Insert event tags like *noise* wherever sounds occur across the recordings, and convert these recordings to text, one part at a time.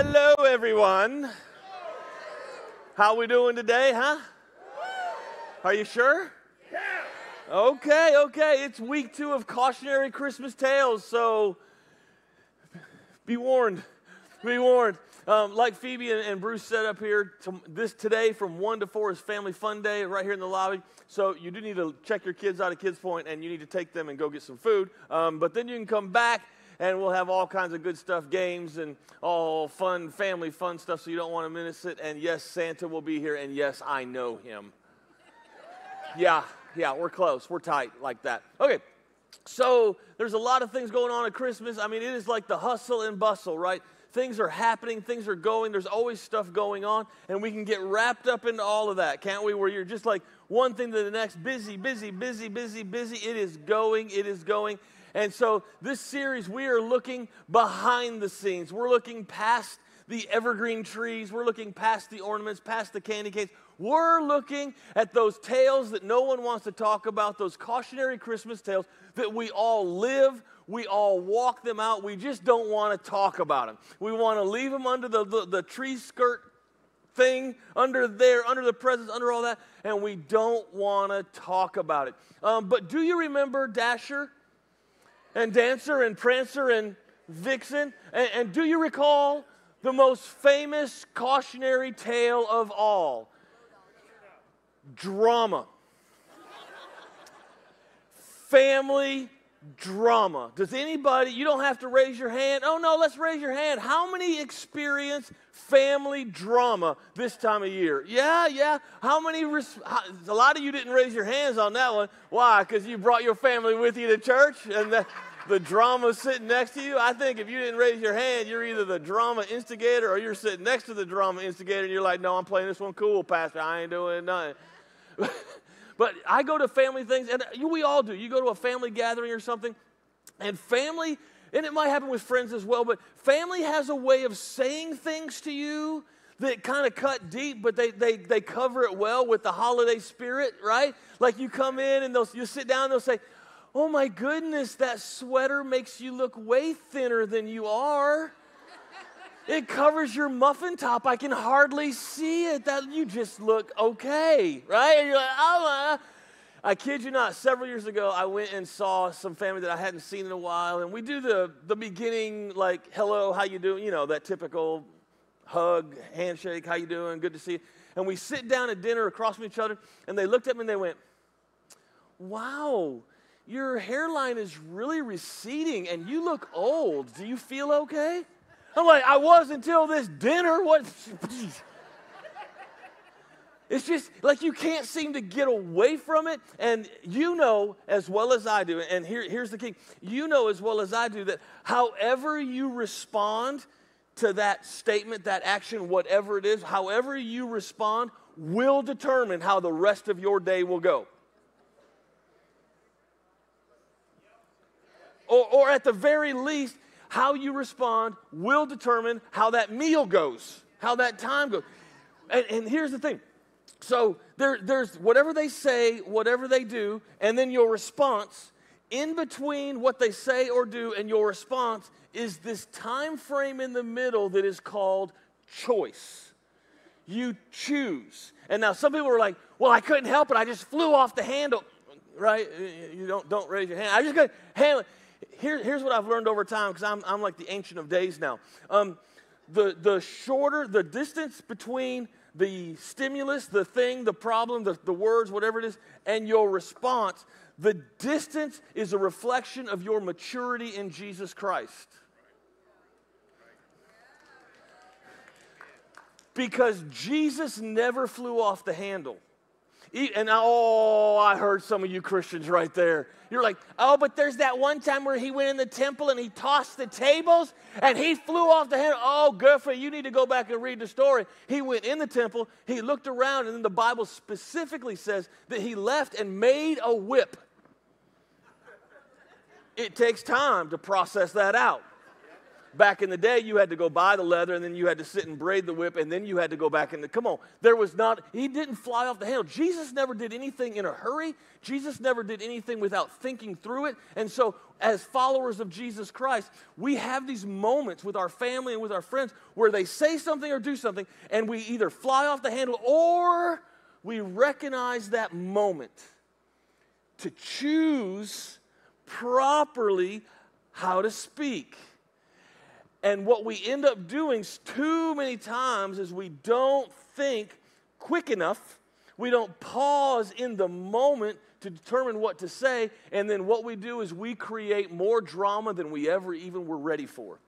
Hello everyone. How we doing today, huh? Are you sure? Yeah. Okay, okay. It's week two of cautionary Christmas tales, so be warned. Be warned. Um, like Phoebe and, and, Bruce set up here, to, this today from 1 to 4 is Family Fun Day right here in the lobby. So you do need to check your kids out at Kids Point and you need to take them and go get some food. Um, but then you can come back and we'll have all kinds of good stuff, games and all fun, family fun stuff, so you don't want to miss it. And yes, Santa will be here, and yes, I know him. Yeah, yeah, we're close. We're tight like that. Okay, so there's a lot of things going on at Christmas. I mean, it is like the hustle and bustle, right? Things are happening, things are going, there's always stuff going on, and we can get wrapped up into all of that, can't we? Where you're just like one thing to the next, busy, busy, busy, busy, busy. It is going, it is going. And so, this series, we are looking behind the scenes. We're looking past the evergreen trees. We're looking past the ornaments, past the candy canes. We're looking at those tales that no one wants to talk about, those cautionary Christmas tales that we all live, we all walk them out. We just don't want to talk about them. We want to leave them under the, the, the tree skirt thing, under there, under the presents, under all that, and we don't want to talk about it. Um, but do you remember Dasher and Dancer and Prancer and Vixen? And, and do you recall the most famous cautionary tale of all? Drama. Family drama. Does anybody, you don't have to raise your hand. Oh no, let's raise your hand. How many experience family drama this time of year? Yeah, yeah. How many, a lot of you didn't raise your hands on that one. Why? Because you brought your family with you to church and the, the drama sitting next to you. I think if you didn't raise your hand, you're either the drama instigator or you're sitting next to the drama instigator and you're like, no, I'm playing this one cool, Pastor. I ain't doing nothing. *laughs* But I go to family things, and we all do. You go to a family gathering or something, and family, and it might happen with friends as well, but family has a way of saying things to you that kind of cut deep, but they, they, they cover it well with the holiday spirit, right? Like you come in and they'll, you sit down and they'll say, Oh my goodness, that sweater makes you look way thinner than you are. It covers your muffin top. I can hardly see it. That you just look okay, right? And you're like, oh, uh. I kid you not. Several years ago, I went and saw some family that I hadn't seen in a while, and we do the the beginning, like, hello, how you doing? You know, that typical hug, handshake, how you doing? Good to see you. And we sit down at dinner across from each other, and they looked at me and they went, "Wow." Your hairline is really receding and you look old. Do you feel okay? I'm like, I was until this dinner. What? It's just like you can't seem to get away from it. And you know as well as I do, and here, here's the key you know as well as I do that however you respond to that statement, that action, whatever it is, however you respond will determine how the rest of your day will go. Or, or at the very least, how you respond will determine how that meal goes, how that time goes. And, and here's the thing so there, there's whatever they say, whatever they do, and then your response in between what they say or do and your response is this time frame in the middle that is called choice. You choose. And now some people are like, well, I couldn't help it. I just flew off the handle. Right? You don't, don't raise your hand. I just couldn't handle it here, here's what I've learned over time because I'm, I'm like the ancient of days now. Um, the, the shorter the distance between the stimulus, the thing, the problem, the, the words, whatever it is, and your response, the distance is a reflection of your maturity in Jesus Christ. Because Jesus never flew off the handle. And oh, I heard some of you Christians right there. You're like, oh, but there's that one time where he went in the temple and he tossed the tables and he flew off the head. Oh, for you. You need to go back and read the story. He went in the temple, he looked around, and then the Bible specifically says that he left and made a whip. It takes time to process that out. Back in the day, you had to go buy the leather and then you had to sit and braid the whip and then you had to go back in the. Come on. There was not, he didn't fly off the handle. Jesus never did anything in a hurry. Jesus never did anything without thinking through it. And so, as followers of Jesus Christ, we have these moments with our family and with our friends where they say something or do something and we either fly off the handle or we recognize that moment to choose properly how to speak. And what we end up doing too many times is we don't think quick enough. We don't pause in the moment to determine what to say. And then what we do is we create more drama than we ever even were ready for.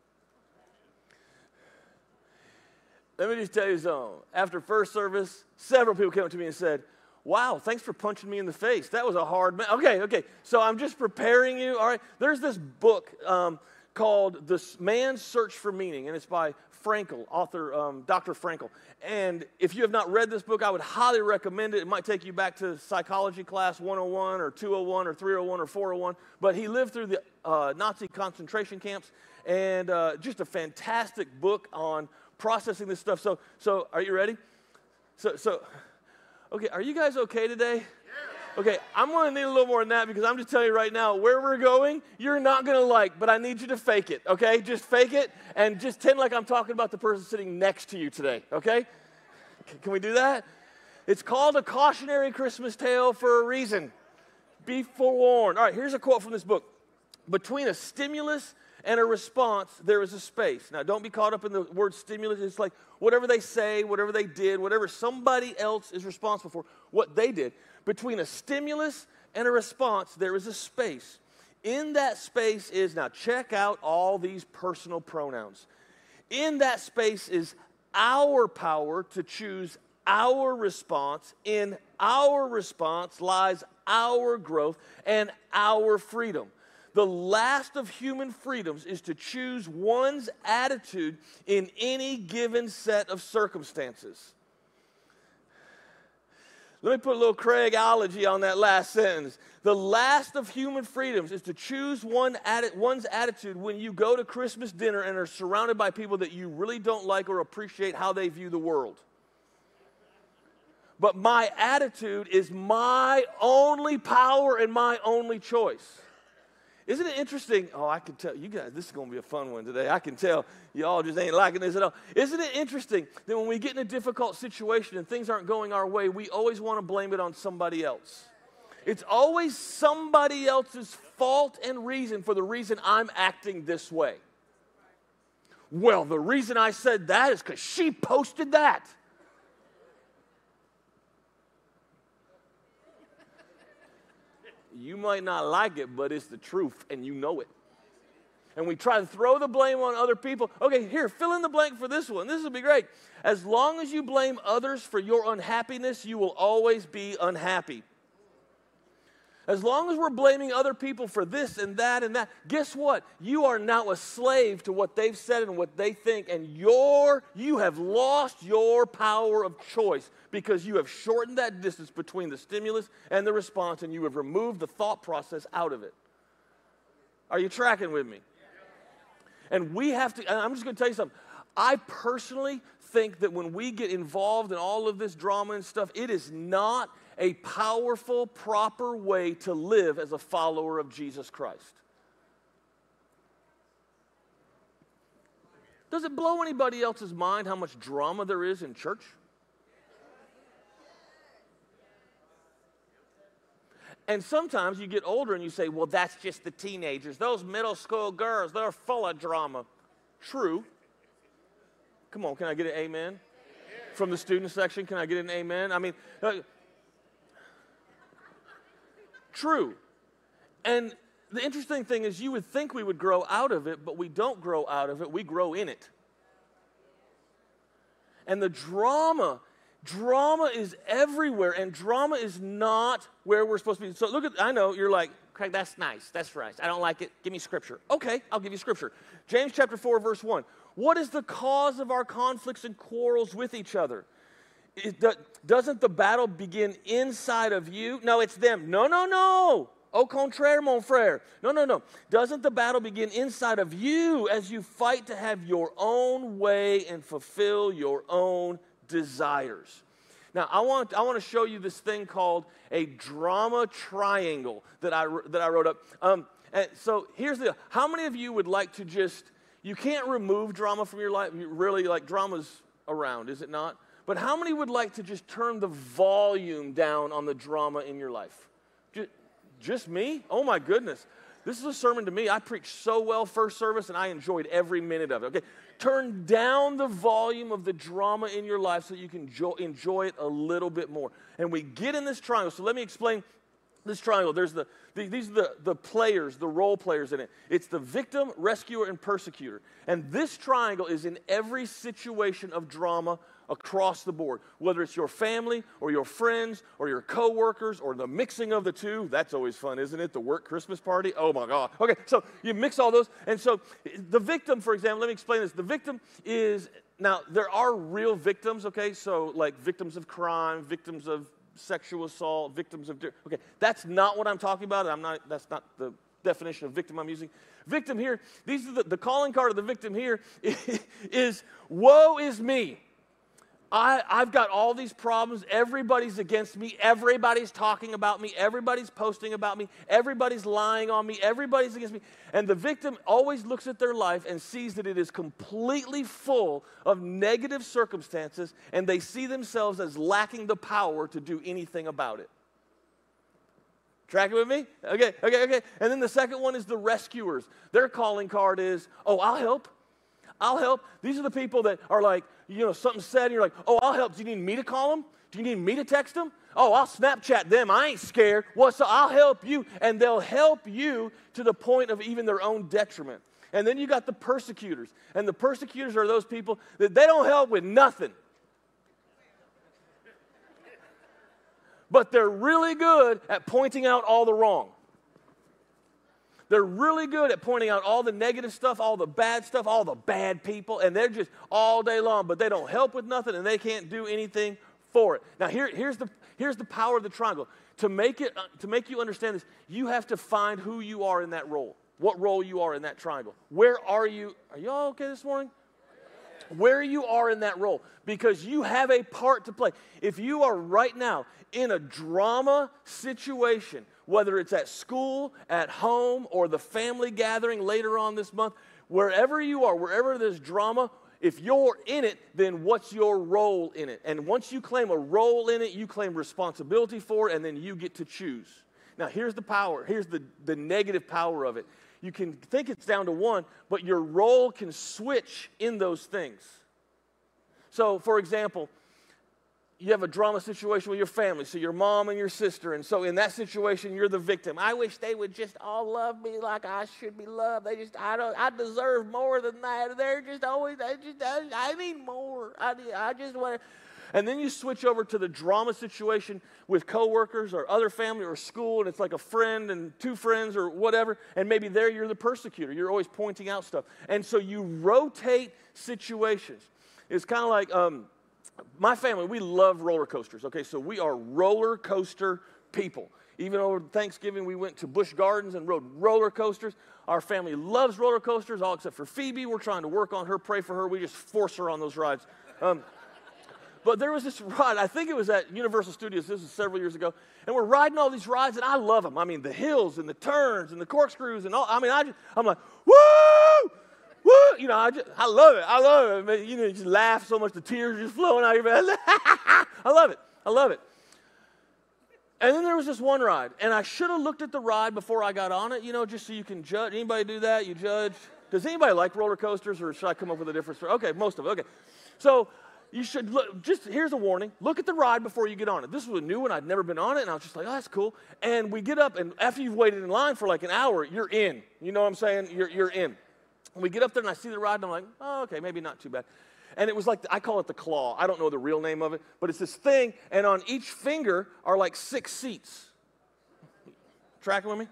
Let me just tell you something. After first service, several people came up to me and said, Wow, thanks for punching me in the face. That was a hard. Ma-. Okay, okay. So I'm just preparing you. All right. There's this book. Um, called The Man's Search for Meaning, and it's by Frankl, author um, Dr. Frankl. And if you have not read this book, I would highly recommend it. It might take you back to psychology class 101 or 201 or 301 or 401. But he lived through the uh, Nazi concentration camps, and uh, just a fantastic book on processing this stuff. So, so are you ready? So, so, okay, are you guys okay today? Okay, I'm gonna need a little more than that because I'm just telling you right now where we're going, you're not gonna like, but I need you to fake it, okay? Just fake it and just pretend like I'm talking about the person sitting next to you today, okay? Can we do that? It's called a cautionary Christmas tale for a reason. Be forewarned. All right, here's a quote from this book Between a stimulus and a response, there is a space. Now, don't be caught up in the word stimulus. It's like whatever they say, whatever they did, whatever somebody else is responsible for, what they did between a stimulus and a response, there is a space. In that space is, now check out all these personal pronouns. In that space is our power to choose our response. In our response lies our growth and our freedom. The last of human freedoms is to choose one's attitude in any given set of circumstances. Let me put a little Craigology on that last sentence. The last of human freedoms is to choose one one's attitude when you go to Christmas dinner and are surrounded by people that you really don't like or appreciate how they view the world. But my attitude is my only power and my only choice. Isn't it interesting? Oh, I can tell you guys, this is going to be a fun one today. I can tell y'all just ain't liking this at all. Isn't it interesting that when we get in a difficult situation and things aren't going our way, we always want to blame it on somebody else? It's always somebody else's fault and reason for the reason I'm acting this way. Well, the reason I said that is because she posted that. You might not like it, but it's the truth and you know it. And we try to throw the blame on other people. Okay, here, fill in the blank for this one. This will be great. As long as you blame others for your unhappiness, you will always be unhappy. As long as we're blaming other people for this and that and that, guess what? You are now a slave to what they've said and what they think, and your, you have lost your power of choice because you have shortened that distance between the stimulus and the response, and you have removed the thought process out of it. Are you tracking with me? And we have to, I'm just going to tell you something. I personally think that when we get involved in all of this drama and stuff, it is not a powerful, proper way to live as a follower of Jesus Christ. Does it blow anybody else's mind how much drama there is in church? And sometimes you get older and you say, well, that's just the teenagers. Those middle school girls, they're full of drama. True. Come on, can I get an amen? From the student section, can I get an amen? I mean, uh, true. And the interesting thing is, you would think we would grow out of it, but we don't grow out of it, we grow in it. And the drama, drama is everywhere, and drama is not where we're supposed to be. So look at, I know you're like, Craig, that's nice, that's nice. I don't like it. Give me scripture. Okay, I'll give you scripture. James chapter 4, verse 1. What is the cause of our conflicts and quarrels with each other? It, doesn't the battle begin inside of you? No, it's them. No, no, no. Au contraire, mon frère. No, no, no. Doesn't the battle begin inside of you as you fight to have your own way and fulfill your own desires? Now, I want, I want to show you this thing called a drama triangle that I, that I wrote up. Um, and so here's the how many of you would like to just, you can't remove drama from your life? Really, like drama's around, is it not? But how many would like to just turn the volume down on the drama in your life? Just, just me? Oh my goodness. This is a sermon to me. I preached so well first service and I enjoyed every minute of it. Okay, turn down the volume of the drama in your life so you can jo- enjoy it a little bit more. And we get in this triangle. So let me explain this triangle. There's the, the, these are the, the players, the role players in it. It's the victim, rescuer, and persecutor. And this triangle is in every situation of drama across the board, whether it's your family or your friends or your coworkers or the mixing of the two. That's always fun, isn't it? The work Christmas party. Oh my God. Okay, so you mix all those. And so the victim, for example, let me explain this. The victim is now there are real victims, okay? So like victims of crime, victims of sexual assault, victims of okay, that's not what I'm talking about. I'm not that's not the definition of victim I'm using. Victim here, these are the, the calling card of the victim here *laughs* is woe is me. I, I've got all these problems. Everybody's against me. Everybody's talking about me. Everybody's posting about me. Everybody's lying on me. Everybody's against me. And the victim always looks at their life and sees that it is completely full of negative circumstances, and they see themselves as lacking the power to do anything about it. Tracking with me? Okay, okay, okay. And then the second one is the rescuers. Their calling card is, oh, I'll help. I'll help. These are the people that are like, you know, something said, and you're like, oh, I'll help. Do you need me to call them? Do you need me to text them? Oh, I'll Snapchat them. I ain't scared. Well, so I'll help you. And they'll help you to the point of even their own detriment. And then you got the persecutors. And the persecutors are those people that they don't help with nothing. But they're really good at pointing out all the wrong. They're really good at pointing out all the negative stuff, all the bad stuff, all the bad people, and they're just all day long, but they don't help with nothing and they can't do anything for it. Now, here, here's, the, here's the power of the triangle. To make, it, uh, to make you understand this, you have to find who you are in that role, what role you are in that triangle. Where are you? Are you all okay this morning? Where you are in that role, because you have a part to play. If you are right now in a drama situation whether it's at school, at home, or the family gathering later on this month, wherever you are, wherever there's drama, if you're in it, then what's your role in it? And once you claim a role in it, you claim responsibility for it, and then you get to choose. Now, here's the power. Here's the, the negative power of it. You can think it's down to one, but your role can switch in those things. So, for example, you have a drama situation with your family, so your mom and your sister, and so in that situation, you're the victim. I wish they would just all love me like I should be loved. They just, I don't, I deserve more than that. They're just always, I just, I, I need more. I, I just want to. And then you switch over to the drama situation with coworkers or other family or school, and it's like a friend and two friends or whatever, and maybe there you're the persecutor. You're always pointing out stuff. And so you rotate situations. It's kind of like, um, my family, we love roller coasters. Okay, so we are roller coaster people. Even over Thanksgiving, we went to Busch Gardens and rode roller coasters. Our family loves roller coasters, all except for Phoebe. We're trying to work on her, pray for her. We just force her on those rides. Um, but there was this ride, I think it was at Universal Studios, this was several years ago, and we're riding all these rides, and I love them. I mean, the hills and the turns and the corkscrews and all. I mean, I just, I'm like, woo! You know, I, just, I love it. I love it. You know, you just laugh so much the tears just flowing out of your face. *laughs* I love it. I love it. And then there was this one ride, and I should have looked at the ride before I got on it, you know, just so you can judge. Anybody do that? You judge? Does anybody like roller coasters, or should I come up with a different story? Okay, most of it. Okay. So you should look, just here's a warning look at the ride before you get on it. This was a new one, I'd never been on it, and I was just like, oh, that's cool. And we get up, and after you've waited in line for like an hour, you're in. You know what I'm saying? You're, you're in. And we get up there and I see the ride and I'm like, oh, okay, maybe not too bad. And it was like, I call it the claw. I don't know the real name of it, but it's this thing, and on each finger are like six seats. Tracking with me?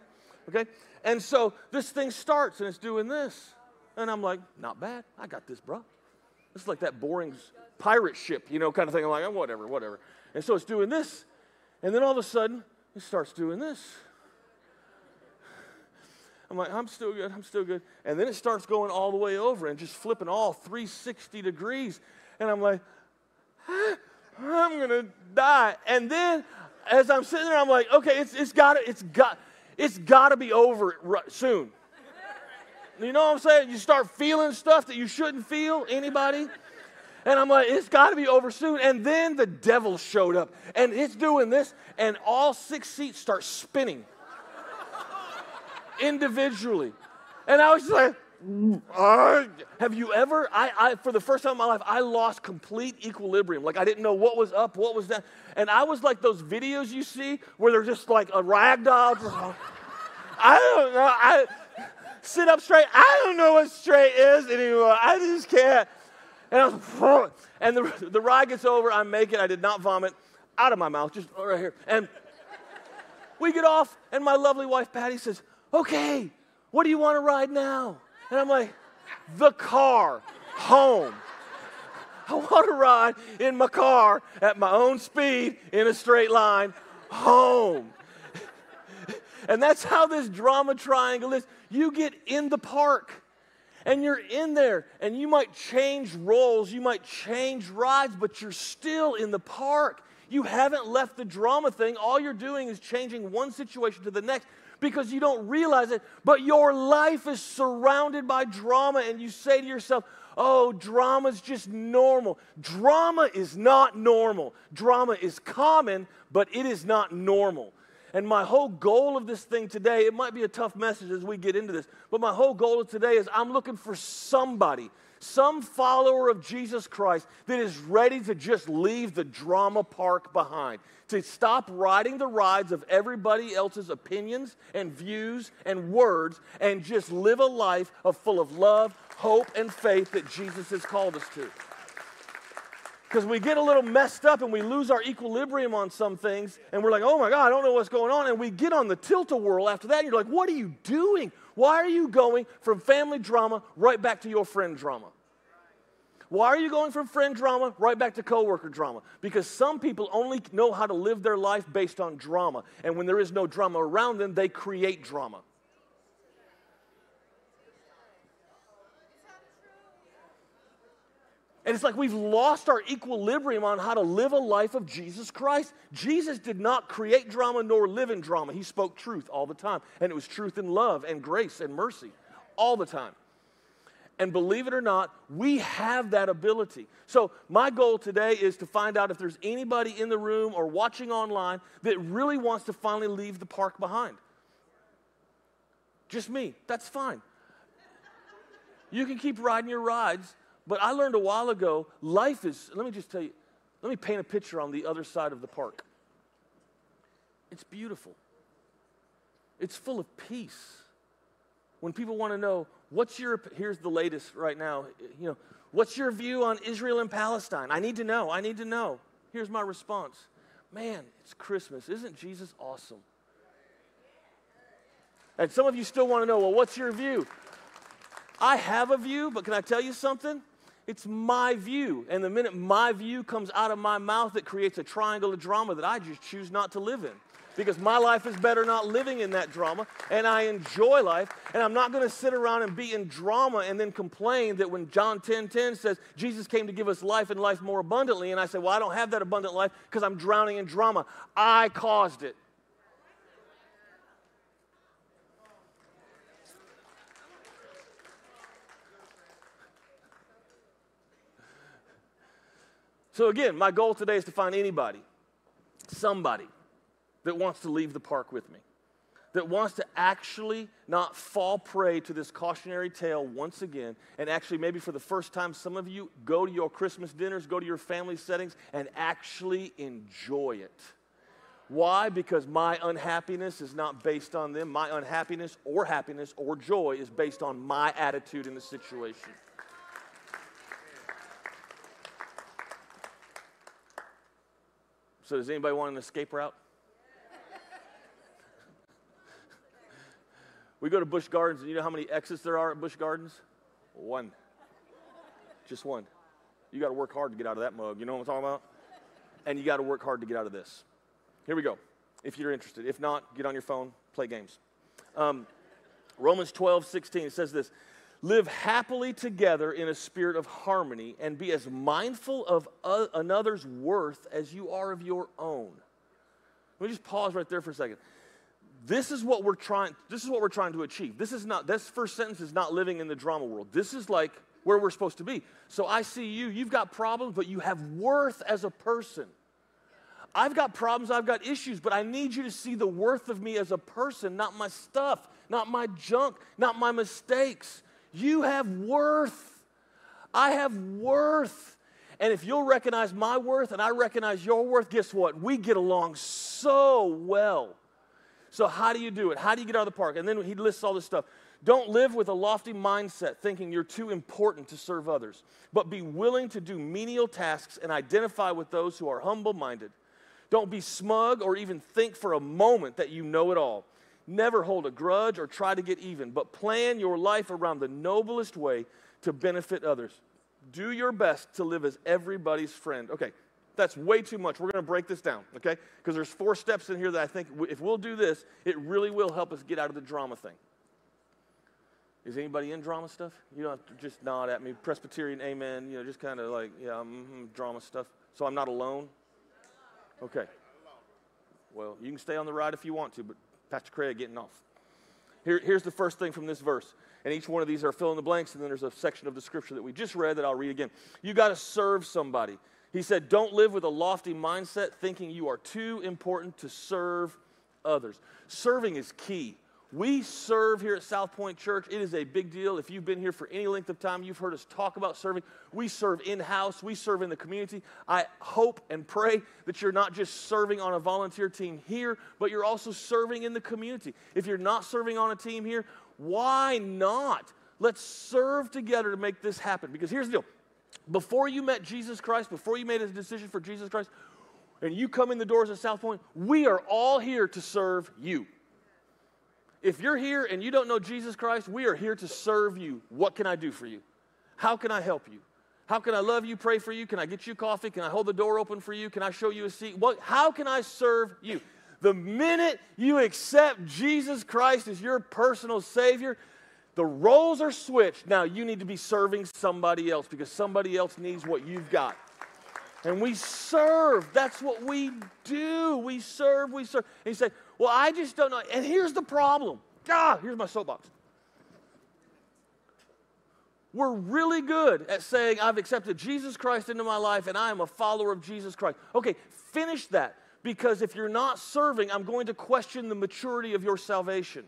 Okay? And so this thing starts and it's doing this. And I'm like, not bad. I got this, bro. It's like that boring pirate ship, you know, kind of thing. I'm like, oh, whatever, whatever. And so it's doing this. And then all of a sudden, it starts doing this. I'm like, I'm still good, I'm still good. And then it starts going all the way over and just flipping all 360 degrees. And I'm like, ah, I'm gonna die. And then as I'm sitting there, I'm like, okay, it's, it's gotta, it's got, it's gotta be over soon. You know what I'm saying? You start feeling stuff that you shouldn't feel. Anybody? And I'm like, it's got to be over soon. And then the devil showed up, and it's doing this, and all six seats start spinning individually. And I was just like, mm, have you ever? I, I, for the first time in my life, I lost complete equilibrium. Like I didn't know what was up, what was down, and I was like those videos you see where they're just like a rag doll. *laughs* I don't know. I sit up straight. I don't know what straight is anymore. I just can't. And I was, *laughs* and the, the ride gets over. I make it. I did not vomit out of my mouth, just right here. And we get off, and my lovely wife Patty says, "Okay, what do you want to ride now?" And I'm like, "The car home." I want to ride in my car at my own speed in a straight line home. and that's how this drama triangle is. You get in the park and you're in there and you might change roles, you might change rides, but you're still in the park. You haven't left the drama thing. All you're doing is changing one situation to the next because you don't realize it, but your life is surrounded by drama, and you say to yourself, Oh, drama's just normal. Drama is not normal. Drama is common, but it is not normal. And my whole goal of this thing today, it might be a tough message as we get into this, but my whole goal of today is I'm looking for somebody, some follower of Jesus Christ that is ready to just leave the drama park behind, to stop riding the rides of everybody else's opinions and views and words, and just live a life of full of love, hope, and faith that Jesus has called us to. Because we get a little messed up and we lose our equilibrium on some things and we're like oh my god i don't know what's going on. And we get on the tilt-a-whirl after that and you're like what are you doing why are you going from family drama right back to your friend drama? Why are you going from friend drama right back to coworker drama? Because some people only know how to live their life based on drama. And when there is no drama around them they create drama And it's like we've lost our equilibrium on how to live a life of Jesus Christ. Jesus did not create drama nor live in drama. He spoke truth all the time. And it was truth and love and grace and mercy all the time. And believe it or not, we have that ability. So, my goal today is to find out if there's anybody in the room or watching online that really wants to finally leave the park behind. Just me. That's fine. You can keep riding your rides but I learned a while ago life is, let me just tell you, let me paint a picture on the other side of the park. It's beautiful, it's full of peace. When people want to know, what's your, here's the latest right now, you know, what's your view on Israel and Palestine? I need to know, I need to know. Here's my response Man, it's Christmas. Isn't Jesus awesome? And some of you still want to know, well, what's your view? I have a view, but can I tell you something? It's my view. And the minute my view comes out of my mouth, it creates a triangle of drama that I just choose not to live in. Because my life is better not living in that drama, and I enjoy life, and I'm not going to sit around and be in drama and then complain that when John 10 10 says Jesus came to give us life and life more abundantly, and I say, Well, I don't have that abundant life because I'm drowning in drama. I caused it. So, again, my goal today is to find anybody, somebody that wants to leave the park with me, that wants to actually not fall prey to this cautionary tale once again, and actually, maybe for the first time, some of you go to your Christmas dinners, go to your family settings, and actually enjoy it. Why? Because my unhappiness is not based on them. My unhappiness or happiness or joy is based on my attitude in the situation. So, does anybody want an escape route? *laughs* we go to Busch Gardens, and you know how many exits there are at Busch Gardens? One. Just one. You got to work hard to get out of that mug. You know what I'm talking about? And you got to work hard to get out of this. Here we go. If you're interested. If not, get on your phone, play games. Um, Romans 12, 16, it says this Live happily together in a spirit of harmony and be as mindful of another's worth as you are of your own. Let me just pause right there for a second. This is what we're trying this is what we're trying to achieve. This is not this first sentence is not living in the drama world. This is like where we're supposed to be. So I see you, you've got problems, but you have worth as a person. I've got problems, I've got issues, but I need you to see the worth of me as a person, not my stuff, not my junk, not my mistakes. You have worth. I have worth. And if you'll recognize my worth and I recognize your worth, guess what? We get along so well. So, how do you do it? How do you get out of the park? And then he lists all this stuff. Don't live with a lofty mindset thinking you're too important to serve others, but be willing to do menial tasks and identify with those who are humble minded. Don't be smug or even think for a moment that you know it all. Never hold a grudge or try to get even, but plan your life around the noblest way to benefit others. Do your best to live as everybody's friend. Okay, that's way too much. We're going to break this down, okay? Because there's four steps in here that I think if we'll do this, it really will help us get out of the drama thing. Is anybody in drama stuff? You don't have to just nod at me. Presbyterian, amen. You know, just kind of like, yeah, mm-hmm, drama stuff. So I'm not alone? Okay. Well, you can stay on the ride if you want to, but Pastor Craig getting off. Here, here's the first thing from this verse. And each one of these are fill in the blanks, and then there's a section of the scripture that we just read that I'll read again. You got to serve somebody. He said, Don't live with a lofty mindset thinking you are too important to serve others. Serving is key. We serve here at South Point Church. It is a big deal. If you've been here for any length of time, you've heard us talk about serving. We serve in house, we serve in the community. I hope and pray that you're not just serving on a volunteer team here, but you're also serving in the community. If you're not serving on a team here, why not? Let's serve together to make this happen. Because here's the deal before you met Jesus Christ, before you made a decision for Jesus Christ, and you come in the doors of South Point, we are all here to serve you. If you're here and you don't know Jesus Christ, we are here to serve you. What can I do for you? How can I help you? How can I love you, pray for you? Can I get you coffee? Can I hold the door open for you? Can I show you a seat? What, how can I serve you? The minute you accept Jesus Christ as your personal Savior, the roles are switched. Now you need to be serving somebody else because somebody else needs what you've got. And we serve. That's what we do. We serve, we serve. And you say, well, I just don't know. And here's the problem. Ah, here's my soapbox. We're really good at saying, I've accepted Jesus Christ into my life and I am a follower of Jesus Christ. Okay, finish that because if you're not serving, I'm going to question the maturity of your salvation.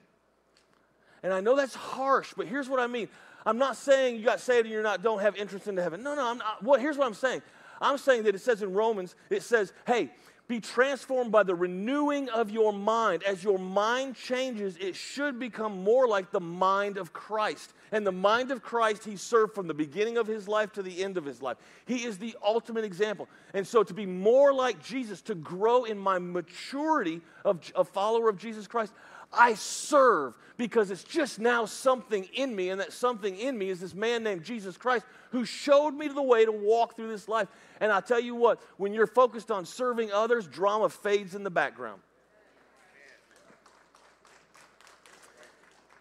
And I know that's harsh, but here's what I mean. I'm not saying you got saved and you're not don't have interest into heaven. No, no, I'm not. What, here's what I'm saying. I'm saying that it says in Romans, it says, hey, be transformed by the renewing of your mind. As your mind changes, it should become more like the mind of Christ. And the mind of Christ, he served from the beginning of his life to the end of his life. He is the ultimate example. And so, to be more like Jesus, to grow in my maturity of a follower of Jesus Christ, I serve because it's just now something in me, and that something in me is this man named Jesus Christ who showed me the way to walk through this life. And I tell you what, when you're focused on serving others, drama fades in the background.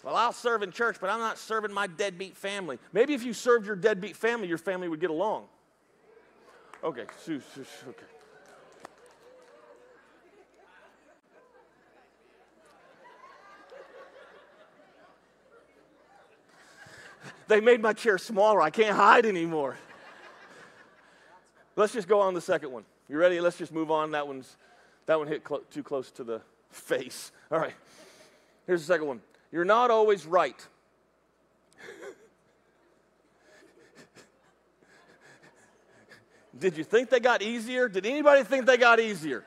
Well, I'll serve in church, but I'm not serving my deadbeat family. Maybe if you served your deadbeat family, your family would get along. Okay, okay. *laughs* They made my chair smaller. I can't hide anymore. Let's just go on the second one. You ready? Let's just move on. That one's that one hit clo- too close to the face. *laughs* All right. Here's the second one. You're not always right. Did you think they got easier? Did anybody think they got easier?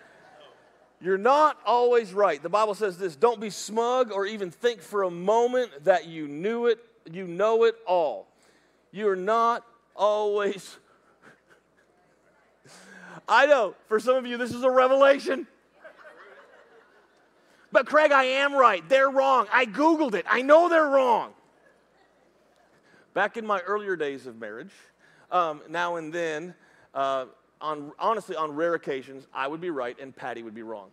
You're not always right. The Bible says this don't be smug or even think for a moment that you knew it you know it all. You're not always. *laughs* I know, for some of you, this is a revelation. But Craig, I am right. They're wrong. I Googled it. I know they're wrong. Back in my earlier days of marriage, um, now and then, uh, on, honestly, on rare occasions, I would be right and Patty would be wrong.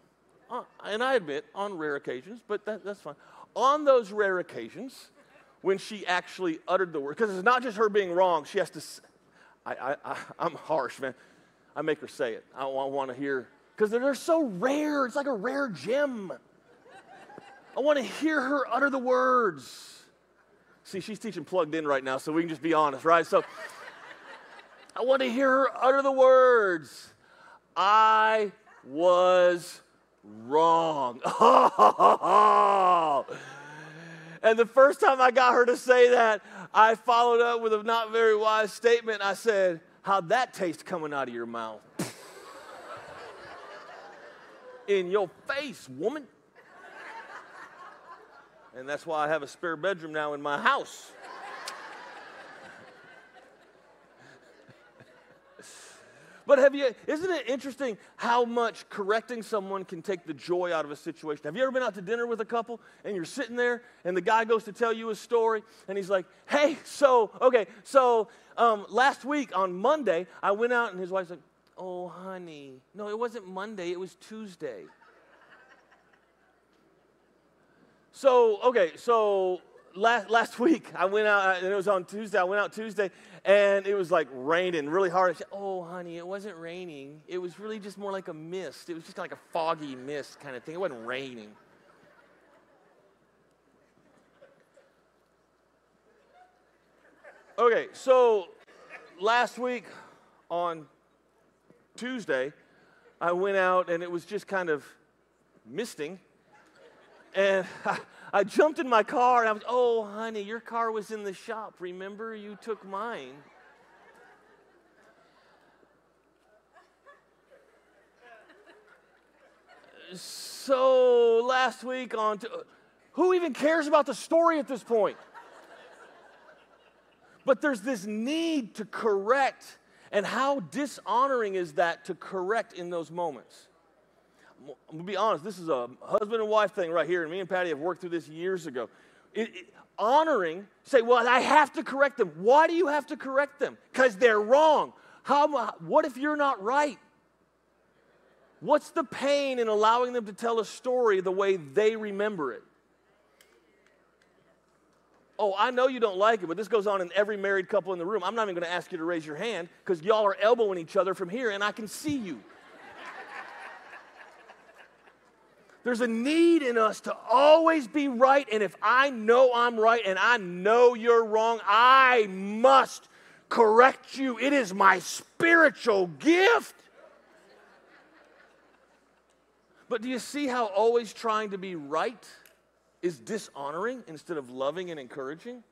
Uh, and I admit, on rare occasions, but that, that's fine on those rare occasions when she actually uttered the word, because it's not just her being wrong, she has to, I, I, I, am harsh, man. I make her say it. I, I want to hear, because they're, they're so rare. It's like a rare gem. I want to hear her utter the words. See, she's teaching plugged in right now, so we can just be honest, right? So I want to hear her utter the words. I was wrong. *laughs* and the first time I got her to say that, I followed up with a not very wise statement. I said, How'd that taste coming out of your mouth? *laughs* In your face, woman. And that's why I have a spare bedroom now in my house. But have you, isn't it interesting how much correcting someone can take the joy out of a situation? Have you ever been out to dinner with a couple and you're sitting there and the guy goes to tell you a story and he's like, hey, so, okay, so um, last week on Monday, I went out and his wife's like, oh, honey. No, it wasn't Monday, it was Tuesday. So, okay, so last, last *laughs* week I went out, uh, and it was on Tuesday. I went out Tuesday, and it was like raining really hard. Said, oh, honey, it wasn't raining. It was really just more like a mist. It was just like a foggy mist kind of thing. It wasn't raining. Okay, so last week on Tuesday, I went out, and it was just kind of misting and *laughs* I, I, jumped in my car and I was, oh, honey, your car was in the shop. Remember, you took mine. So last week on, t- who even cares about the story at this point? But there's this need to correct, and how dishonoring is that to correct in those moments? I'm gonna be honest, this is a husband and wife thing right here, and me and Patty have worked through this years ago. It, it, honoring, say, well, I have to correct them. Why do you have to correct them? Because they're wrong. How, what if you're not right? What's the pain in allowing them to tell a story the way they remember it? Oh, I know you don't like it, but this goes on in every married couple in the room. I'm not even going to ask you to raise your hand because y'all are elbowing each other from here and I can see you. There's a need in us to always be right. And if I know I'm right and I know you're wrong, I must correct you. It is my spiritual gift. But do you see how always trying to be right is dishonoring instead of loving and encouraging?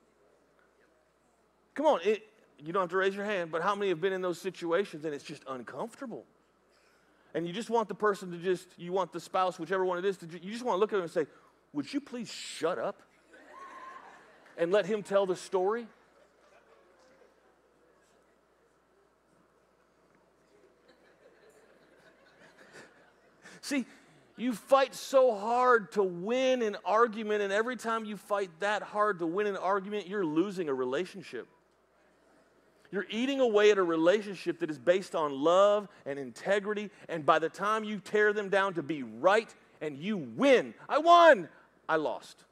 Come on, it, you don't have to raise your hand, but how many have been in those situations and it's just uncomfortable? And you just want the person to just, you want the spouse, whichever one it is, to, you just want to look at them and say, Would you please shut up and let him tell the story? See, you fight so hard to win an argument, and every time you fight that hard to win an argument, you're losing a relationship. You're eating away at a relationship that is based on love and integrity, and by the time you tear them down to be right and you win, I won, I lost.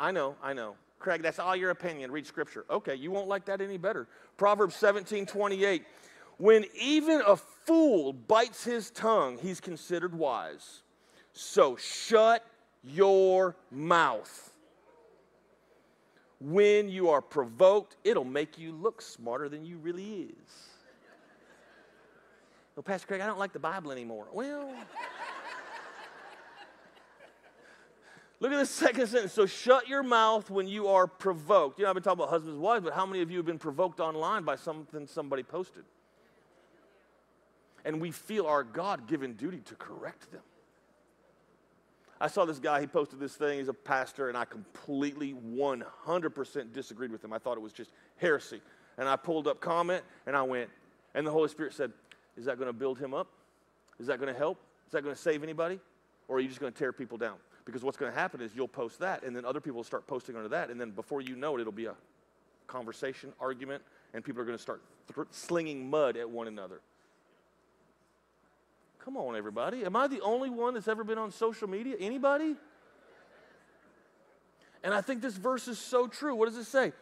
I know, I know. Craig, that's all your opinion. Read scripture. Okay, you won't like that any better. Proverbs 17 28. When even a fool bites his tongue, he's considered wise. So shut your mouth when you are provoked, it'll make you look smarter than you really is. Well, Pastor Craig, I don't like the Bible anymore. Well, look at the second sentence. So shut your mouth when you are provoked. You know, I've been talking about husbands and wives, but how many of you have been provoked online by something somebody posted? And we feel our God given duty to correct them. I saw this guy, he posted this thing, he's a pastor, and I completely 100% disagreed with him. I thought it was just heresy. And I pulled up comment and I went, and the Holy Spirit said, Is that going to build him up? Is that going to help? Is that going to save anybody? Or are you just going to tear people down? Because what's going to happen is you'll post that, and then other people will start posting under that, and then before you know it, it'll be a conversation, argument, and people are going to start th- slinging mud at one another. Come on, everybody. Am I the only one that's ever been on social media? Anybody? And I think this verse is so true. What does it say?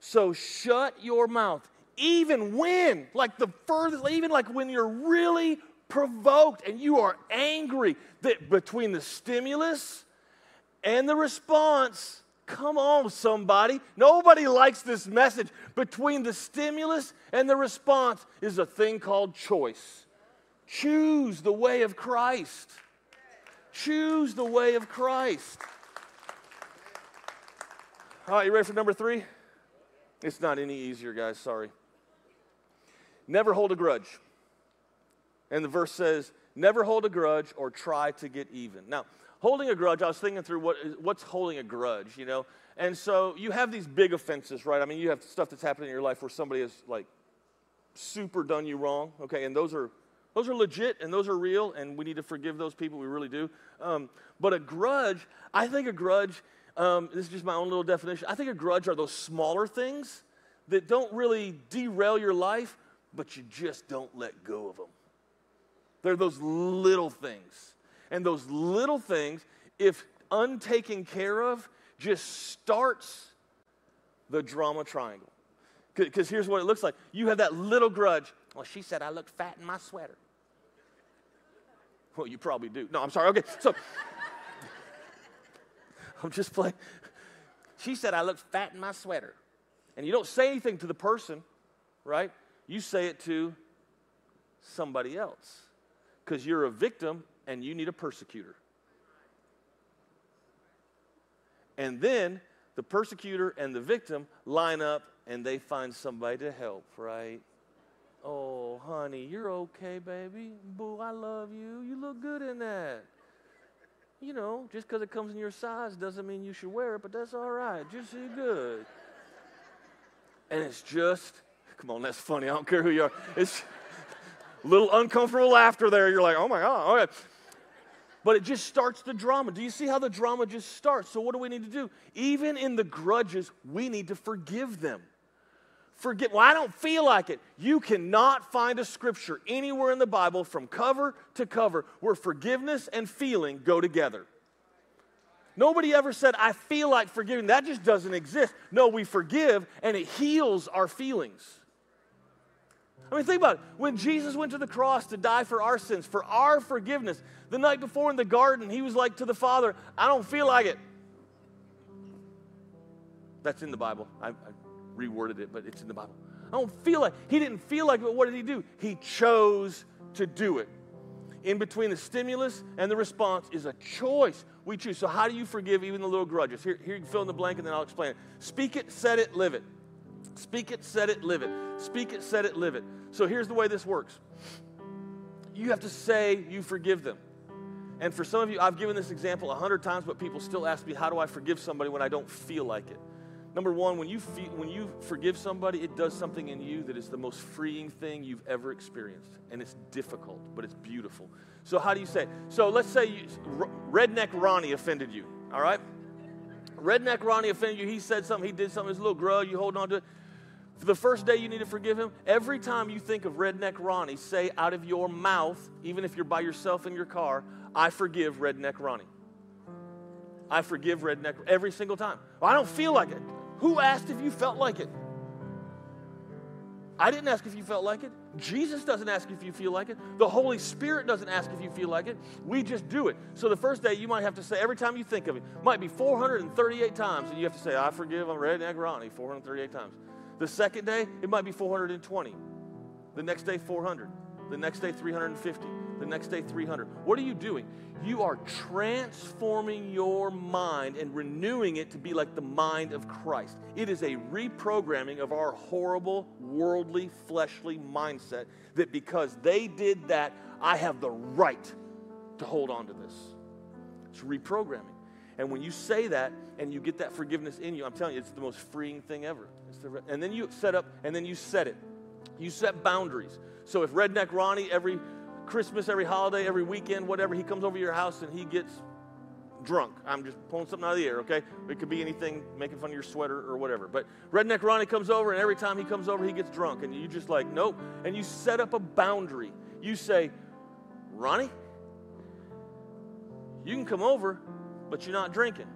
So shut your mouth, even when, like the furthest, even like when you're really provoked and you are angry, that between the stimulus and the response, come on, somebody. Nobody likes this message. Between the stimulus and the response is a thing called choice. Choose the way of Christ. Choose the way of Christ. All right, you ready for number three? It's not any easier, guys. Sorry. Never hold a grudge. And the verse says, never hold a grudge or try to get even. Now, holding a grudge, I was thinking through what what's holding a grudge, you know? And so you have these big offenses, right? I mean, you have stuff that's happened in your life where somebody has like super done you wrong, okay? And those are those are legit and those are real, and we need to forgive those people. We really do. Um, but a grudge, I think a grudge um, this is just my own little definition. I think a grudge are those smaller things that don't really derail your life, but you just don't let go of them. They're those little things. And those little things, if untaken care of, just starts the drama triangle. Because here's what it looks like you have that little grudge. Well, she said I looked fat in my sweater. Well, you probably do. No, I'm sorry. Okay, so *laughs* I'm just playing. She said, I look fat in my sweater. And you don't say anything to the person, right? You say it to somebody else because you're a victim and you need a persecutor. And then the persecutor and the victim line up and they find somebody to help, right? Oh, honey, you're okay, baby. Boo, I love you. You look good in that you know, just because it comes in your size doesn't mean you should wear it, but that's all right. Just you good. And it's just, come on, that's funny. I don't care who you are. It's a little uncomfortable laughter there. You're like, oh my God, okay. But it just starts the drama. Do you see how the drama just starts? So, what do we need to do? Even in the grudges, we need to forgive them forget, well, I don't feel like it. You cannot find a scripture anywhere in the Bible from cover to cover where forgiveness and feeling go together. Nobody ever said, I feel like forgiving. That just doesn't exist. No, we forgive and it heals our feelings. I mean, think about it. When Jesus went to the cross to die for our sins, for our forgiveness, the night before in the garden, he was like to the Father, I don't feel like it. That's in the Bible. I, I reworded it, but it's in the Bible. I don't feel like, he didn't feel like it, but what did he do? He chose to do it. In between the stimulus and the response is a choice we choose. So, how do you forgive even the little grudges? Here, here you fill in the blank and then I'll explain it. Speak it, set it, live it. Speak it, set it, live it. Speak it, set it, live it. So, here's the way this works you have to say you forgive them. And for some of you, I've given this example a hundred times, but people still ask me, how do I forgive somebody when I don't feel like it? Number one, when you, when you forgive somebody, it does something in you that is the most freeing thing you've ever experienced. And it's difficult, but it's beautiful. So, how do you say? So, let's say you, Redneck Ronnie offended you, all right? Redneck Ronnie offended you. He said something, he did something, his little grudge, you hold on to it. For the first day you need to forgive him, every time you think of Redneck Ronnie, say out of your mouth, even if you're by yourself in your car, I forgive Redneck Ronnie. I forgive Redneck every single time. Well, I don't feel like it. Who asked if you felt like it? I didn't ask if you felt like it. Jesus doesn't ask if you feel like it. The Holy Spirit doesn't ask if you feel like it. We just do it. So the first day you might have to say, every time you think of it, might be 438 times, and you have to say, I forgive, I'm Redneck Ronnie, 438 times. The second day, it might be 420. The next day, 400. The next day, 350 the next day 300. What are you doing? You are transforming your mind and renewing it to be like the mind of Christ. It is a reprogramming of our horrible, worldly, fleshly mindset that because they did that, I have the right to hold on to this. It's reprogramming. And when you say that and you get that forgiveness in you, I'm telling you, it's the most freeing thing ever. The, and then you set up, and then you set it. You set boundaries. So if Redneck Ronnie every Christmas, every holiday, every weekend, whatever, he comes over to your house and he gets drunk. I'm just pulling something out of the air, okay? It could be anything, making fun of your sweater or whatever. But Redneck Ronnie comes over, and every time he comes over, he gets drunk. And you just like, nope. And you set up a boundary. You say, Ronnie, you can come over, but you're not drinking.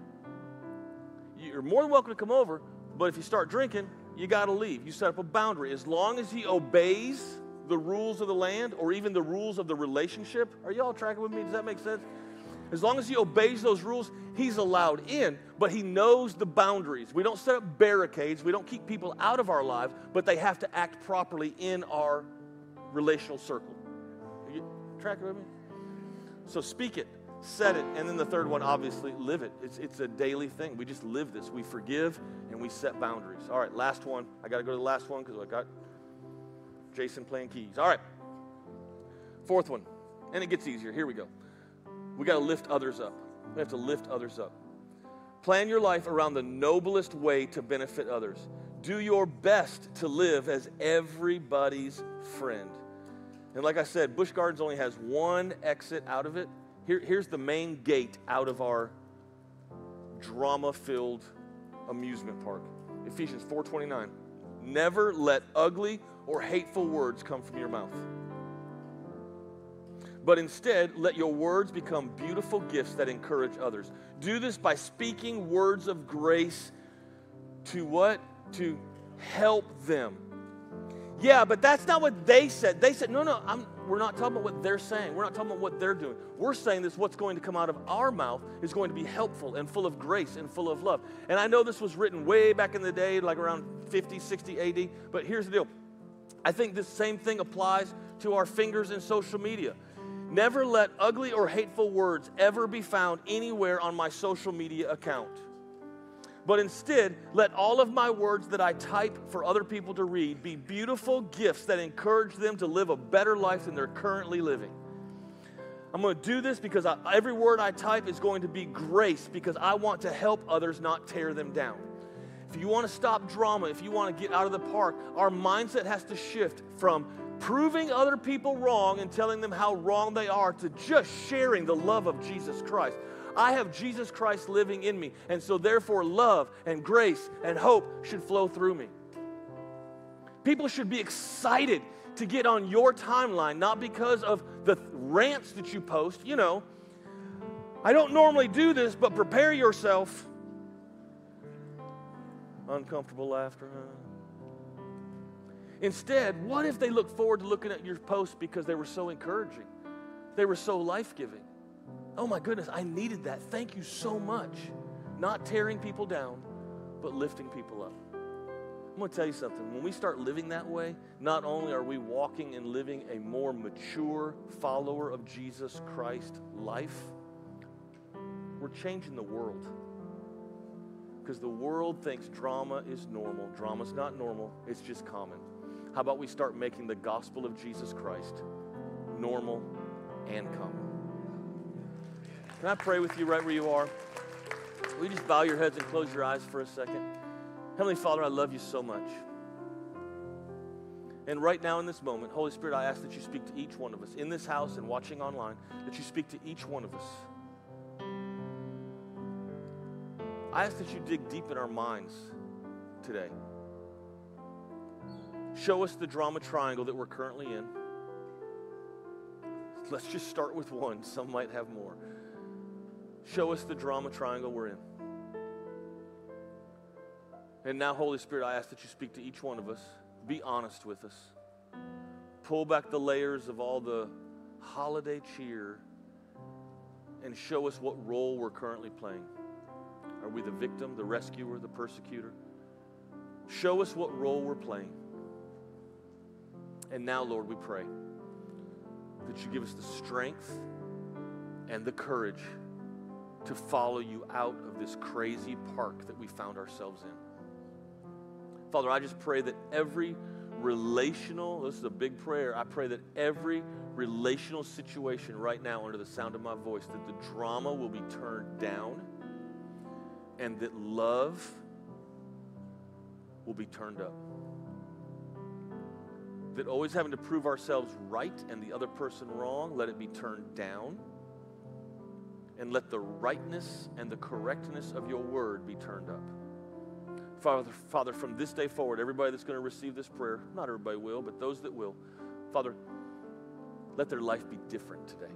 you're more than welcome to come over, but if you start drinking, you got to leave. You set up a boundary. As long as he obeys the rules of the land or even the rules of the relationship, are you all tracking with me? Does that make sense? As long as he obeys those rules, he's allowed in, but he knows the boundaries. We don't set up barricades, we don't keep people out of our lives, but they have to act properly in our relational circle. Are you tracking with me? So speak it, set it, and then the third one, obviously, live it. It's, it's a daily thing. We just live this. We forgive and we set boundaries. All right, last one. I got to go to the last one because I got Jason playing keys. All right. Fourth one, and it gets easier. Here we go. We got to lift others up. We have to lift others up. Plan your life around the noblest way to benefit others. Do your best to live as everybody's friend. And like I said, Busch Gardens only has one exit out of it. Here, here's the main gate out of our drama-filled amusement park. Ephesians 4:29. Never let ugly or hateful words come from your mouth. But instead, let your words become beautiful gifts that encourage others. Do this by speaking words of grace to what? To help them. Yeah, but that's not what they said. They said, no, no, I'm, we're not talking about what they're saying. We're not talking about what they're doing. We're saying this what's going to come out of our mouth is going to be helpful and full of grace and full of love. And I know this was written way back in the day, like around 50, 60 AD, but here's the deal. I think this same thing applies to our fingers in social media. Never let ugly or hateful words ever be found anywhere on my social media account. But instead, let all of my words that I type for other people to read be beautiful gifts that encourage them to live a better life than they're currently living. I'm going to do this because I, every word I type is going to be grace because I want to help others, not tear them down. If you want to stop drama, if you want to get out of the park, our mindset has to shift from proving other people wrong and telling them how wrong they are to just sharing the love of Jesus Christ. I have Jesus Christ living in me, and so therefore love and grace and hope should flow through me. People should be excited to get on your timeline, not because of the rants that you post. You know, I don't normally do this, but prepare yourself uncomfortable laughter. Huh? Instead, what if they look forward to looking at your posts because they were so encouraging? They were so life giving. Oh my goodness, I needed that. Thank you so much. Not tearing people down, but lifting people up. I'm going to tell you something. When we start living that way, not only are we walking and living a more mature follower of Jesus Christ life, we're changing the world because the world thinks drama is normal. Drama's not normal, it's just common. How about we start making the gospel of Jesus Christ normal and common? Can I pray with you right where you are? Will you just bow your heads and close your eyes for a second? Heavenly Father, I love you so much. And right now in this moment, Holy Spirit, I ask that you speak to each one of us in this house and watching online, that you speak to each one of us. I ask that you dig deep in our minds today. Show us the drama triangle that we're currently in. Let's just start with one. Some might have more. Show us the drama triangle we're in. And now, Holy Spirit, I ask that you speak to each one of us. Be honest with us. Pull back the layers of all the holiday cheer and show us what role we're currently playing. Are we the victim, the rescuer, the persecutor? Show us what role we're playing. And now, Lord, we pray that you give us the strength and the courage to follow you out of this crazy park that we found ourselves in. Father, I just pray that every relational, this is a big prayer, I pray that every relational situation right now under the sound of my voice, that the drama will be turned down and that love will be turned up. That always having to prove ourselves right and the other person wrong, let it be turned down. And let the rightness and the correctness of your word be turned up. Father, Father, from this day forward, everybody that's going to receive this prayer, not everybody will, but those that will, Father, let their life be different today.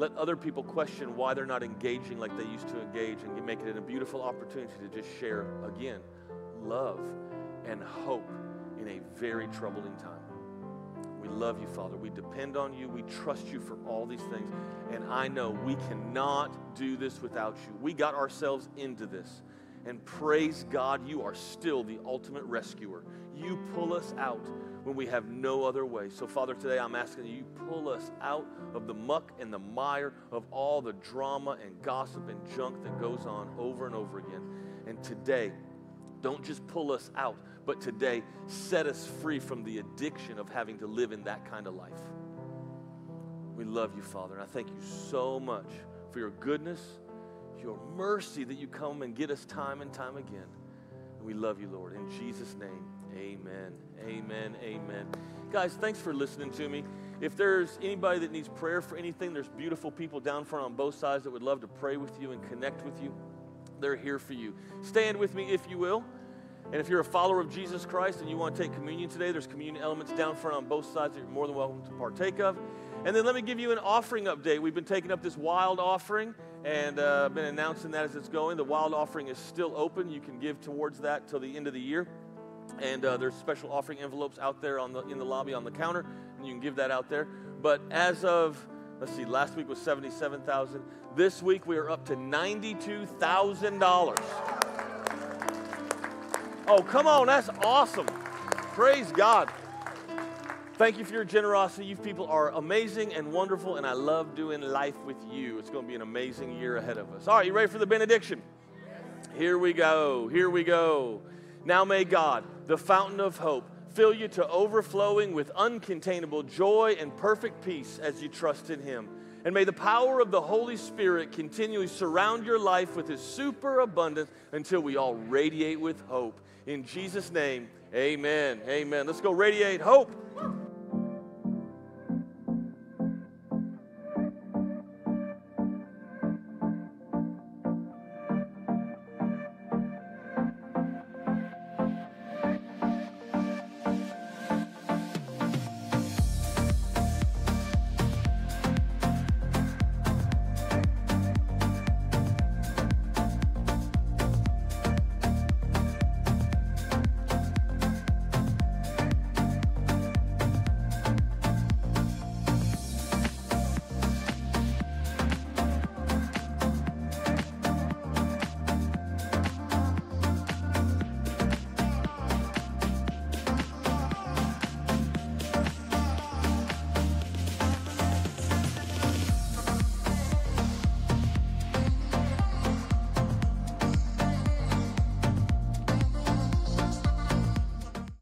Let other people question why they're not engaging like they used to engage, and make it a beautiful opportunity to just share again love and hope in a very troubling time. We love you, Father. We depend on you. We trust you for all these things. And I know we cannot do this without you. We got ourselves into this. And praise God, you are still the ultimate rescuer. You pull us out when we have no other way. So, Father, today I'm asking you pull us out of the muck and the mire of all the drama and gossip and junk that goes on over and over again. And today, don't just pull us out, but today set us free from the addiction of having to live in that kind of life. We love you, Father, and I thank you so much for your goodness, your mercy that you come and get us time and time again. And we love you, Lord. In Jesus' name, amen. Amen. Amen. Guys, thanks for listening to me. If there's anybody that needs prayer for anything, there's beautiful people down front on both sides that would love to pray with you and connect with you. They're here for you. Stand with me if you will. And if you're a follower of Jesus Christ and you want to take communion today, there's communion elements down front on both sides that you're more than welcome to partake of. And then let me give you an offering update. We've been taking up this wild offering and uh, been announcing that as it's going. The wild offering is still open. You can give towards that till the end of the year. And uh, there's special offering envelopes out there on the, in the lobby on the counter, and you can give that out there. But as of, let's see, last week was 77,000. This week we are up to $92,000. Oh, come on, that's awesome. Praise God. Thank you for your generosity. You people are amazing and wonderful, and I love doing life with you. It's going to be an amazing year ahead of us. All right, you ready for the benediction? Here we go. Here we go. Now may God, the fountain of hope, fill you to overflowing with uncontainable joy and perfect peace as you trust in Him. And may the power of the Holy Spirit continually surround your life with His superabundance until we all radiate with hope. In Jesus' name, amen. Amen. Let's go radiate hope.